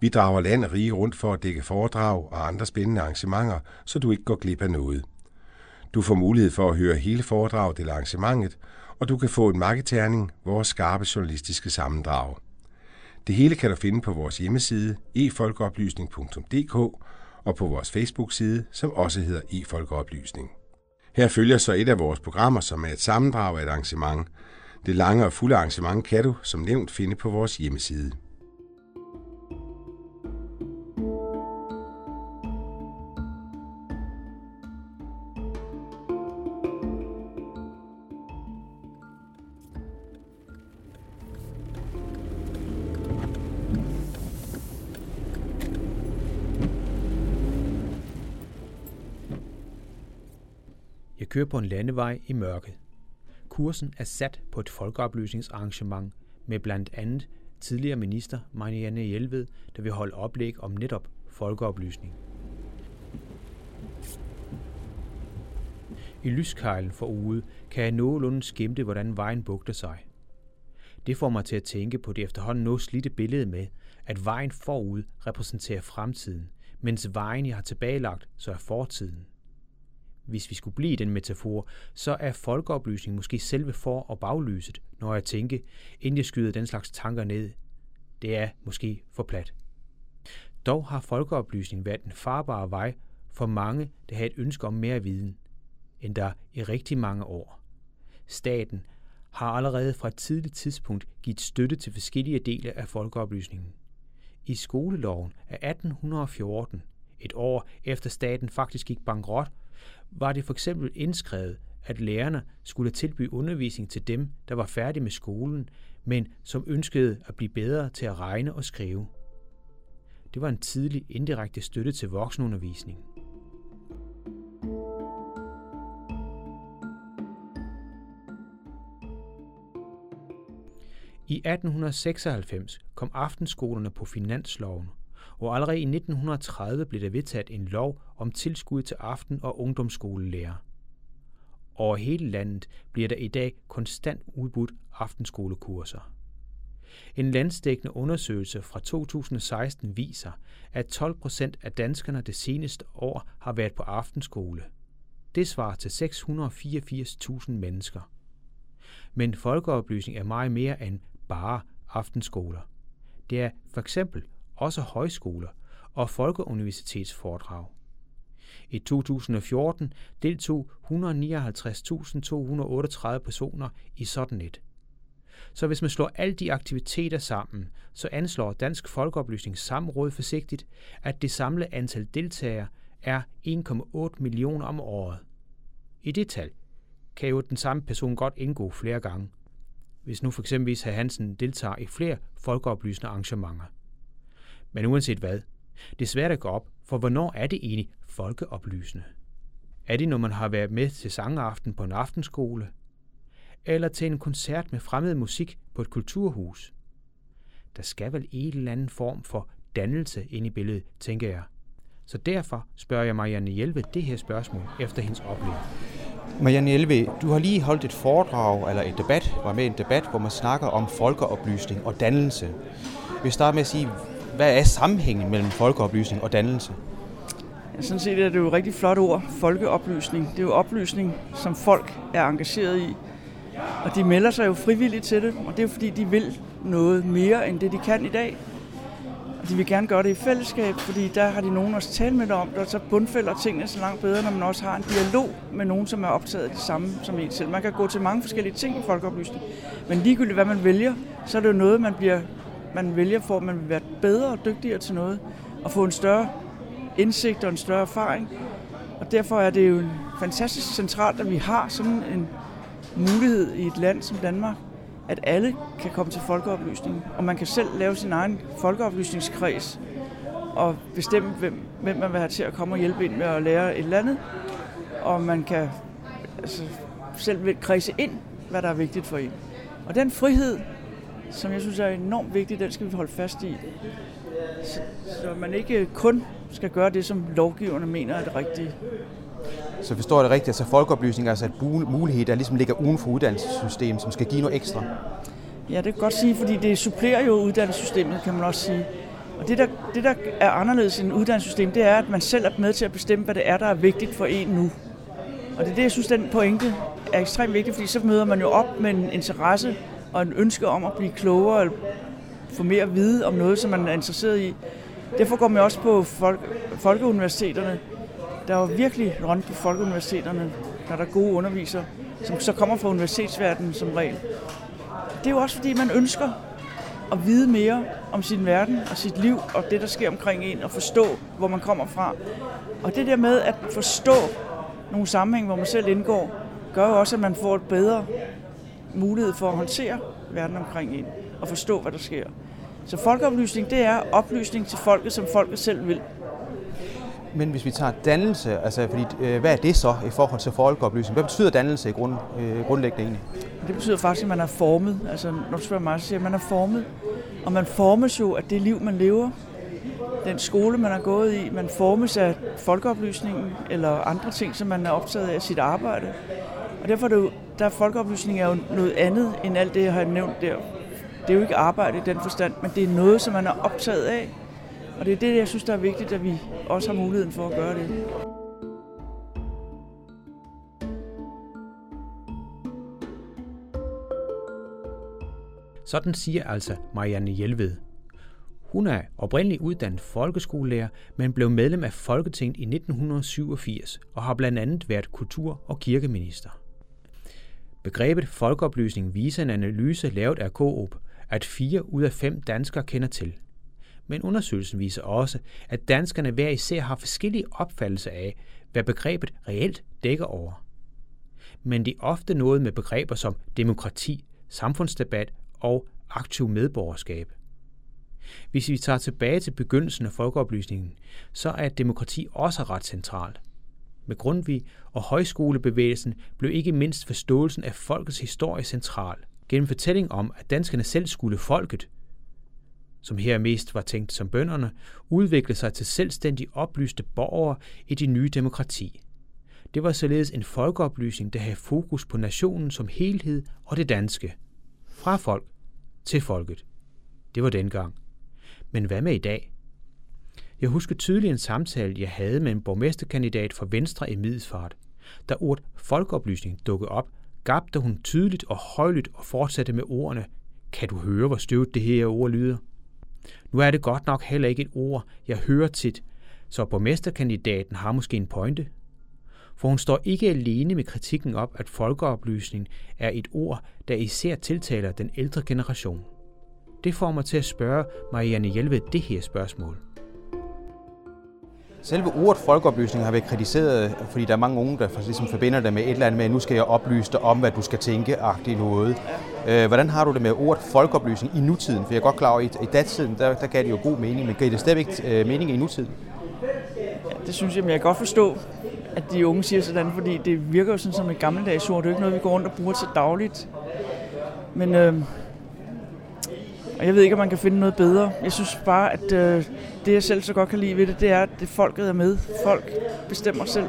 Vi drager land og rige rundt for at dække foredrag og andre spændende arrangementer, så du ikke går glip af noget. Du får mulighed for at høre hele foredraget eller arrangementet, og du kan få en marketerning, vores skarpe journalistiske sammendrag. Det hele kan du finde på vores hjemmeside efolkeoplysning.dk og på vores Facebook-side, som også hedder efolkeoplysning. Her følger så et af vores programmer, som er et sammendrag af et arrangement. Det lange og fulde arrangement kan du, som nævnt, finde på vores hjemmeside. Jeg kører på en landevej i mørket. Kursen er sat på et folkeoplysningsarrangement med blandt andet tidligere minister Marianne Hjelved, der vil holde oplæg om netop folkeoplysning. I lyskejlen for ude kan jeg nogenlunde skimte, hvordan vejen bugter sig. Det får mig til at tænke på det efterhånden noget slidte billede med, at vejen forud repræsenterer fremtiden, mens vejen, jeg har tilbagelagt, så er fortiden hvis vi skulle blive i den metafor, så er folkeoplysning måske selve for- og baglyset, når jeg tænker, inden jeg skyder den slags tanker ned. Det er måske for plat. Dog har folkeoplysning været en farbare vej for mange, der har et ønske om mere viden, end der i rigtig mange år. Staten har allerede fra et tidligt tidspunkt givet støtte til forskellige dele af folkeoplysningen. I skoleloven af 1814, et år efter staten faktisk gik bankrot, var det for eksempel indskrevet, at lærerne skulle tilbyde undervisning til dem, der var færdige med skolen, men som ønskede at blive bedre til at regne og skrive. Det var en tidlig indirekte støtte til voksenundervisning. I 1896 kom aftenskolerne på finansloven, og allerede i 1930 blev der vedtaget en lov om tilskud til aften- og ungdomsskolelærer. Over hele landet bliver der i dag konstant udbudt aftenskolekurser. En landsdækkende undersøgelse fra 2016 viser, at 12 procent af danskerne det seneste år har været på aftenskole. Det svarer til 684.000 mennesker. Men folkeoplysning er meget mere end bare aftenskoler. Det er for eksempel også højskoler og folkeuniversitetsforedrag. I 2014 deltog 159.238 personer i sådan et. Så hvis man slår alle de aktiviteter sammen, så anslår Dansk Folkeoplysnings Samråd forsigtigt, at det samlede antal deltagere er 1,8 millioner om året. I det tal kan jo den samme person godt indgå flere gange, hvis nu for eksempel Herr Hansen deltager i flere folkeoplysende arrangementer. Men uanset hvad, det er svært at gå op, for hvornår er det egentlig folkeoplysende? Er det, når man har været med til sangaften på en aftenskole? Eller til en koncert med fremmed musik på et kulturhus? Der skal vel en eller anden form for dannelse ind i billedet, tænker jeg. Så derfor spørger jeg Marianne Hjelve det her spørgsmål efter hendes oplevelse. Marianne Hjelve, du har lige holdt et foredrag eller et debat, var med i en debat, hvor man snakker om folkeoplysning og dannelse. Vi starter med at sige, hvad er sammenhængen mellem folkeoplysning og dannelse? Ja, sådan set er det jo et rigtig flot ord, folkeoplysning. Det er jo oplysning, som folk er engageret i. Og de melder sig jo frivilligt til det, og det er jo fordi, de vil noget mere end det, de kan i dag. Og de vil gerne gøre det i fællesskab, fordi der har de nogen også tale med om det, og så bundfælder tingene så langt bedre, når man også har en dialog med nogen, som er optaget af det samme som en selv. Man kan gå til mange forskellige ting i folkeoplysning, men ligegyldigt hvad man vælger, så er det jo noget, man bliver man vælger for, at man vil være bedre og dygtigere til noget, og få en større indsigt og en større erfaring. Og derfor er det jo fantastisk centralt, at vi har sådan en mulighed i et land som Danmark, at alle kan komme til folkeoplysning, og man kan selv lave sin egen folkeoplysningskreds, og bestemme, hvem, hvem man vil have til at komme og hjælpe ind med at lære et eller andet. Og man kan altså, selv kredse ind, hvad der er vigtigt for en. Og den frihed, som jeg synes er enormt vigtig, den skal vi holde fast i. Så, så man ikke kun skal gøre det, som lovgiverne mener er det rigtige. Så forstår jeg det rigtigt, altså folkeoplysning er altså et mulighed, der ligesom ligger uden for uddannelsessystemet, som skal give noget ekstra? Ja, det kan godt sige, fordi det supplerer jo uddannelsessystemet, kan man også sige. Og det der, det, der er anderledes end uddannelsessystem, det er, at man selv er med til at bestemme, hvad det er, der er vigtigt for en nu. Og det er det, jeg synes, den pointe er ekstremt vigtig, fordi så møder man jo op med en interesse og en ønske om at blive klogere og få mere at vide om noget, som man er interesseret i. Derfor går man også på folk, folkeuniversiteterne. Der er jo virkelig rundt på folkeuniversiteterne, når der er gode undervisere, som så kommer fra universitetsverdenen som regel. Det er jo også fordi, man ønsker at vide mere om sin verden og sit liv og det, der sker omkring en, og forstå, hvor man kommer fra. Og det der med at forstå nogle sammenhæng, hvor man selv indgår, gør jo også, at man får et bedre mulighed for at håndtere verden omkring en og forstå, hvad der sker. Så folkeoplysning, det er oplysning til folket, som folket selv vil. Men hvis vi tager dannelse, altså fordi, øh, hvad er det så i forhold til folkeoplysning? Hvad betyder dannelse i grund, øh, grundlæggende egentlig? Det betyder faktisk, at man er formet. Altså, når du spørger mig, så siger at man er formet. Og man formes jo af det liv, man lever. Den skole, man har gået i. Man formes af folkeoplysningen eller andre ting, som man er optaget af sit arbejde. Og derfor er det jo, der er folkeoplysning er jo noget andet end alt det, jeg har nævnt der. Det er jo ikke arbejde i den forstand, men det er noget, som man er optaget af. Og det er det, jeg synes, der er vigtigt, at vi også har muligheden for at gøre det. Sådan siger altså Marianne Hjelved. Hun er oprindeligt uddannet folkeskolelærer, men blev medlem af Folketinget i 1987 og har blandt andet været kultur- og kirkeminister. Begrebet folkeoplysning viser en analyse lavet af Coop, at fire ud af fem danskere kender til. Men undersøgelsen viser også, at danskerne hver især har forskellige opfattelser af, hvad begrebet reelt dækker over. Men det er ofte noget med begreber som demokrati, samfundsdebat og aktiv medborgerskab. Hvis vi tager tilbage til begyndelsen af folkeoplysningen, så er demokrati også ret centralt. Med Grundtvig og højskolebevægelsen blev ikke mindst forståelsen af folkets historie central, gennem fortælling om, at danskerne selv skulle folket, som her mest var tænkt som bønderne, udvikle sig til selvstændig oplyste borgere i det nye demokrati. Det var således en folkeoplysning, der havde fokus på nationen som helhed og det danske. Fra folk til folket. Det var dengang. Men hvad med i dag? Jeg husker tydeligt en samtale, jeg havde med en borgmesterkandidat fra Venstre i Middelfart. Da ordet folkeoplysning dukkede op, gabte hun tydeligt og højlydt og fortsatte med ordene, kan du høre, hvor støvet det her ord lyder? Nu er det godt nok heller ikke et ord, jeg hører tit, så borgmesterkandidaten har måske en pointe. For hun står ikke alene med kritikken op, at folkeoplysning er et ord, der især tiltaler den ældre generation. Det får mig til at spørge Marianne Hjelved det her spørgsmål. Selve ordet folkeoplysning har været kritiseret, fordi der er mange unge, der ligesom forbinder det med et eller andet med, at nu skal jeg oplyse dig om, hvad du skal tænke, agtigt noget. Øh, hvordan har du det med ordet folkeoplysning i nutiden? For jeg er godt klar over, at i datiden, der, der gav det jo god mening, men gav det stadigvæk øh, mening i nutiden? Ja, det synes jeg, men jeg kan godt forstå, at de unge siger sådan, fordi det virker jo sådan som et gammeldags ord. Det er jo ikke noget, vi går rundt og bruger til dagligt. Men øh, og jeg ved ikke, om man kan finde noget bedre. Jeg synes bare, at øh, det, jeg selv så godt kan lide ved det, det er, at det folket er med. Folk bestemmer selv.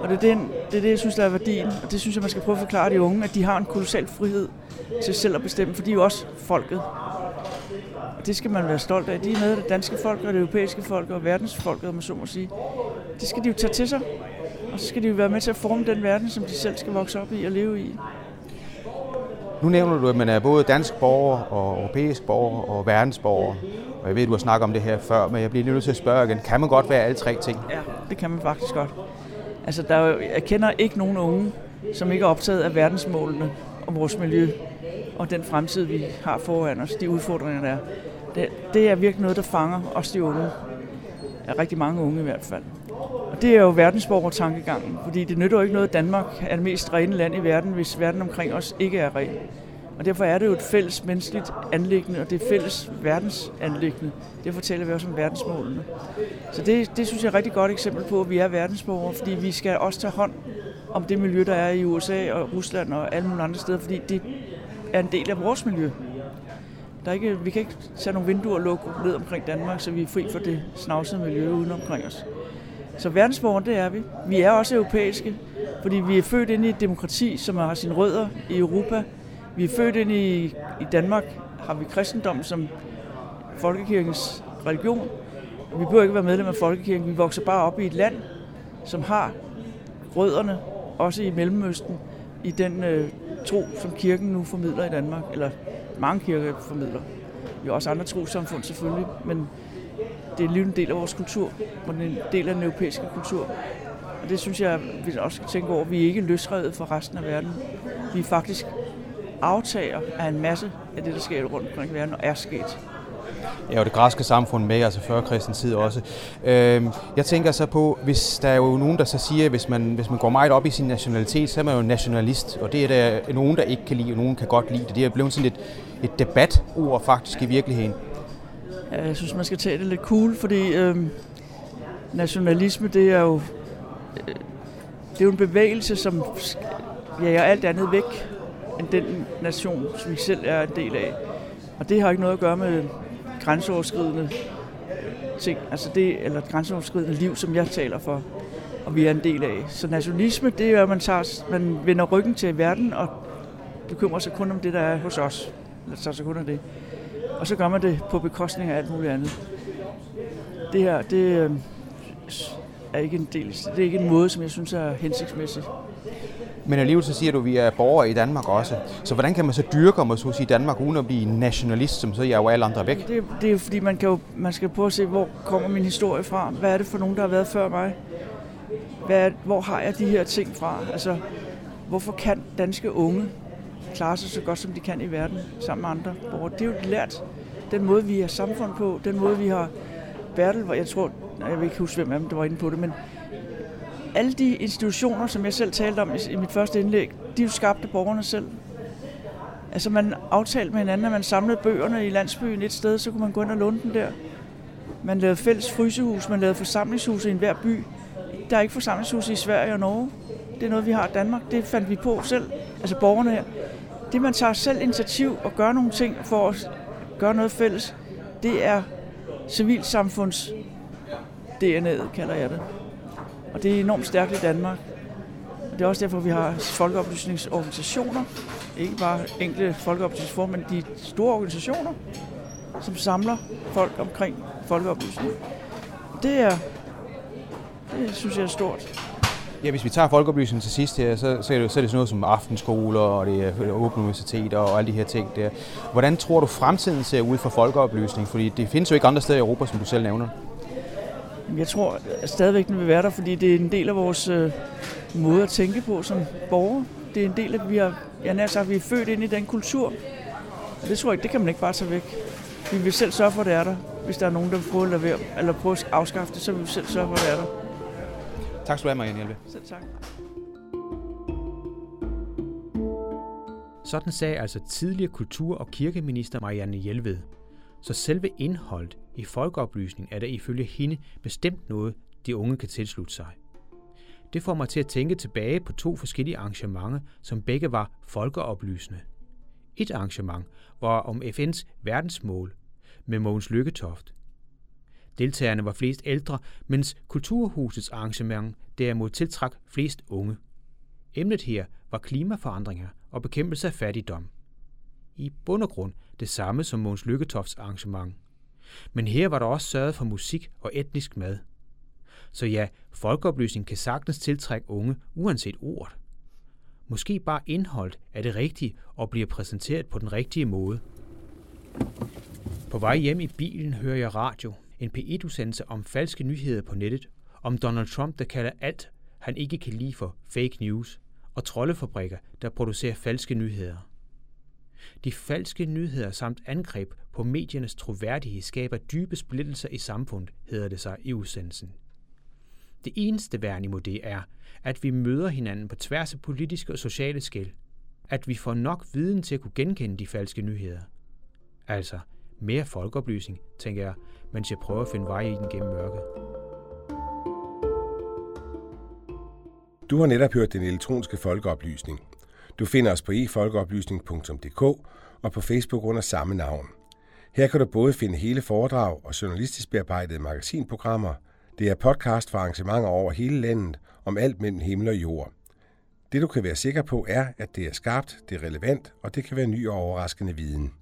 Og det er, den, det er det, jeg synes, der er værdien. Og det synes jeg, man skal prøve at forklare de unge, at de har en kolossal frihed til selv at bestemme, for de er jo også folket. Og det skal man være stolt af. De er med det danske folk og det europæiske folk og verdensfolket, om man så må sige. Det skal de jo tage til sig. Og så skal de jo være med til at forme den verden, som de selv skal vokse op i og leve i. Nu nævner du, at man er både dansk borger og europæisk borger og verdensborger. Og jeg ved, du har snakket om det her før, men jeg bliver lige nødt til at spørge igen. Kan man godt være alle tre ting? Ja, det kan man faktisk godt. Altså, der er jeg kender ikke nogen unge, som ikke er optaget af verdensmålene og vores miljø og den fremtid, vi har foran os, de udfordringer, der er. Det, det er virkelig noget, der fanger os de unge. Er rigtig mange unge i hvert fald. Det er jo verdensborger-tankegangen, fordi det nytter jo ikke noget, at Danmark er det mest rene land i verden, hvis verden omkring os ikke er ren. Og derfor er det jo et fælles menneskeligt anlæggende, og det er fælles verdensanlæggende. Det fortæller vi også om verdensmålene. Så det, det synes jeg er et rigtig godt eksempel på, at vi er verdensborgere, fordi vi skal også tage hånd om det miljø, der er i USA og Rusland og alle mulige andre steder, fordi det er en del af vores miljø. Der er ikke, vi kan ikke tage nogle vinduer og lukke ned omkring Danmark, så vi er fri for det snavsede miljø uden omkring os. Så verdensborgere, det er vi. Vi er også europæiske, fordi vi er født ind i et demokrati, som har sine rødder i Europa. Vi er født ind i, i Danmark, har vi kristendom som folkekirkens religion. Vi behøver ikke være medlem af folkekirken, vi vokser bare op i et land, som har rødderne, også i Mellemøsten, i den øh, tro, som kirken nu formidler i Danmark, eller mange kirker formidler. Vi har også andre trosamfund selvfølgelig, men det er en del af vores kultur, og det er en del af den europæiske kultur. Og det synes jeg, vi også skal tænke over. Vi er ikke løsrevet fra resten af verden. Vi er faktisk aftager af en masse af det, der sker rundt omkring i verden, og er sket. Ja, og det græske samfund med, altså før kristens tid også. Øhm, jeg tænker så på, hvis der er jo nogen, der så siger, hvis man, hvis man går meget op i sin nationalitet, så er man jo nationalist, og det er der nogen, der ikke kan lide, og nogen kan godt lide det. Det er blevet sådan et, et debatord faktisk i virkeligheden. Ja, jeg synes, man skal tage det lidt cool, fordi øh, nationalisme, det er jo øh, det er jo en bevægelse, som jager alt andet væk end den nation, som vi selv er en del af. Og det har ikke noget at gøre med grænseoverskridende øh, ting, altså det, eller grænseoverskridende liv, som jeg taler for, og vi er en del af. Så nationalisme, det er, at man, tager, man vender ryggen til verden og bekymrer sig kun om det, der er hos os. Eller tager sig kun om det. Og så gør man det på bekostning af alt muligt andet. Det her, det øh, er ikke en del, det er ikke en måde, som jeg synes er hensigtsmæssig. Men alligevel så siger du, at vi er borgere i Danmark også. Så hvordan kan man så dyrke, om at sige Danmark, uden at blive nationalist, som så jeg jo alle andre væk? Det, det er fordi, man, kan jo, man skal prøve at se, hvor kommer min historie fra? Hvad er det for nogen, der har været før mig? Hvad hvor har jeg de her ting fra? Altså, hvorfor kan danske unge klare sig så godt, som de kan i verden, sammen med andre borgere? Det er jo lært. Den måde, vi har samfund på, den måde, vi har Bertel, hvor jeg tror, jeg vil ikke huske, hvem af dem, der var inde på det, men alle de institutioner, som jeg selv talte om i, mit første indlæg, de er jo skabte borgerne selv. Altså man aftalte med hinanden, at man samlede bøgerne i landsbyen et sted, så kunne man gå ind og låne dem der. Man lavede fælles frysehus, man lavede forsamlingshuse i enhver by. Der er ikke forsamlingshuse i Sverige og Norge. Det er noget, vi har i Danmark. Det fandt vi på selv, altså borgerne her. Det, man tager selv initiativ og gør nogle ting for at gøre noget fælles, det er civilsamfunds DNA'et, kalder jeg det. Og det er enormt stærkt i Danmark. Og det er også derfor, vi har folkeoplysningsorganisationer. Ikke bare enkelte folkeoplysningsformer, men de store organisationer, som samler folk omkring folkeoplysning. Det er, det synes jeg er stort. Ja, hvis vi tager folkeoplysningen til sidst her, så, så, er det, så er det sådan noget som aftenskoler, og det er åbne universiteter og alle de her ting der. Hvordan tror du fremtiden ser ud for folkeoplysning? Fordi det findes jo ikke andre steder i Europa, som du selv nævner. Jeg tror at stadigvæk, den vil være der, fordi det er en del af vores øh, måde at tænke på som borgere. Det er en del af, at vi har, jeg nær sagt, vi er født ind i den kultur. Og det tror jeg ikke, det kan man ikke bare tage væk. Vi vil selv sørge for, at det er der. Hvis der er nogen, der prøver at, lavere, eller prøver at afskaffe det, så vil vi selv sørge for, at det er der. Tak skal du have, Marianne Hjelve. Selv tak. Sådan sagde altså tidligere kultur- og kirkeminister Marianne Hjelved. Så selve indholdet i folkeoplysning er der ifølge hende bestemt noget, de unge kan tilslutte sig. Det får mig til at tænke tilbage på to forskellige arrangementer, som begge var folkeoplysende. Et arrangement var om FN's verdensmål med Mogens Lykketoft. Deltagerne var flest ældre, mens Kulturhusets arrangement derimod tiltrak flest unge. Emnet her var klimaforandringer og bekæmpelse af fattigdom. I bund og grund det samme som Måns Lykketofts arrangement. Men her var der også sørget for musik og etnisk mad. Så ja, folkeoplysning kan sagtens tiltrække unge, uanset ordet. Måske bare indholdet er det rigtige og bliver præsenteret på den rigtige måde. På vej hjem i bilen hører jeg radio, en P1-udsendelse om falske nyheder på nettet, om Donald Trump, der kalder alt, han ikke kan lide for fake news, og troldefabrikker, der producerer falske nyheder. De falske nyheder samt angreb på mediernes troværdighed skaber dybe splittelser i samfundet, hedder det sig i udsendelsen. Det eneste værn imod det er, at vi møder hinanden på tværs af politiske og sociale skæld. at vi får nok viden til at kunne genkende de falske nyheder. Altså, mere folkeoplysning, tænker jeg, mens jeg prøver at finde vej i den gennem mørket. Du har netop hørt den elektroniske folkeoplysning. Du finder os på efolkeoplysning.dk og på Facebook under samme navn. Her kan du både finde hele foredrag og journalistisk bearbejdede magasinprogrammer. Det er podcast for arrangementer over hele landet om alt mellem himmel og jord. Det du kan være sikker på er, at det er skarpt, det er relevant, og det kan være ny og overraskende viden.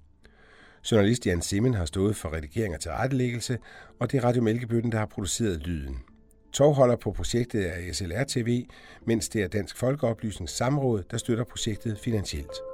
Journalist Jan Simmen har stået for redigering og tilrettelæggelse, og det er Radio Mælkebøtten, der har produceret lyden. Tovholder på projektet er SLR TV, mens det er Dansk Folkeoplysnings Samråd, der støtter projektet finansielt.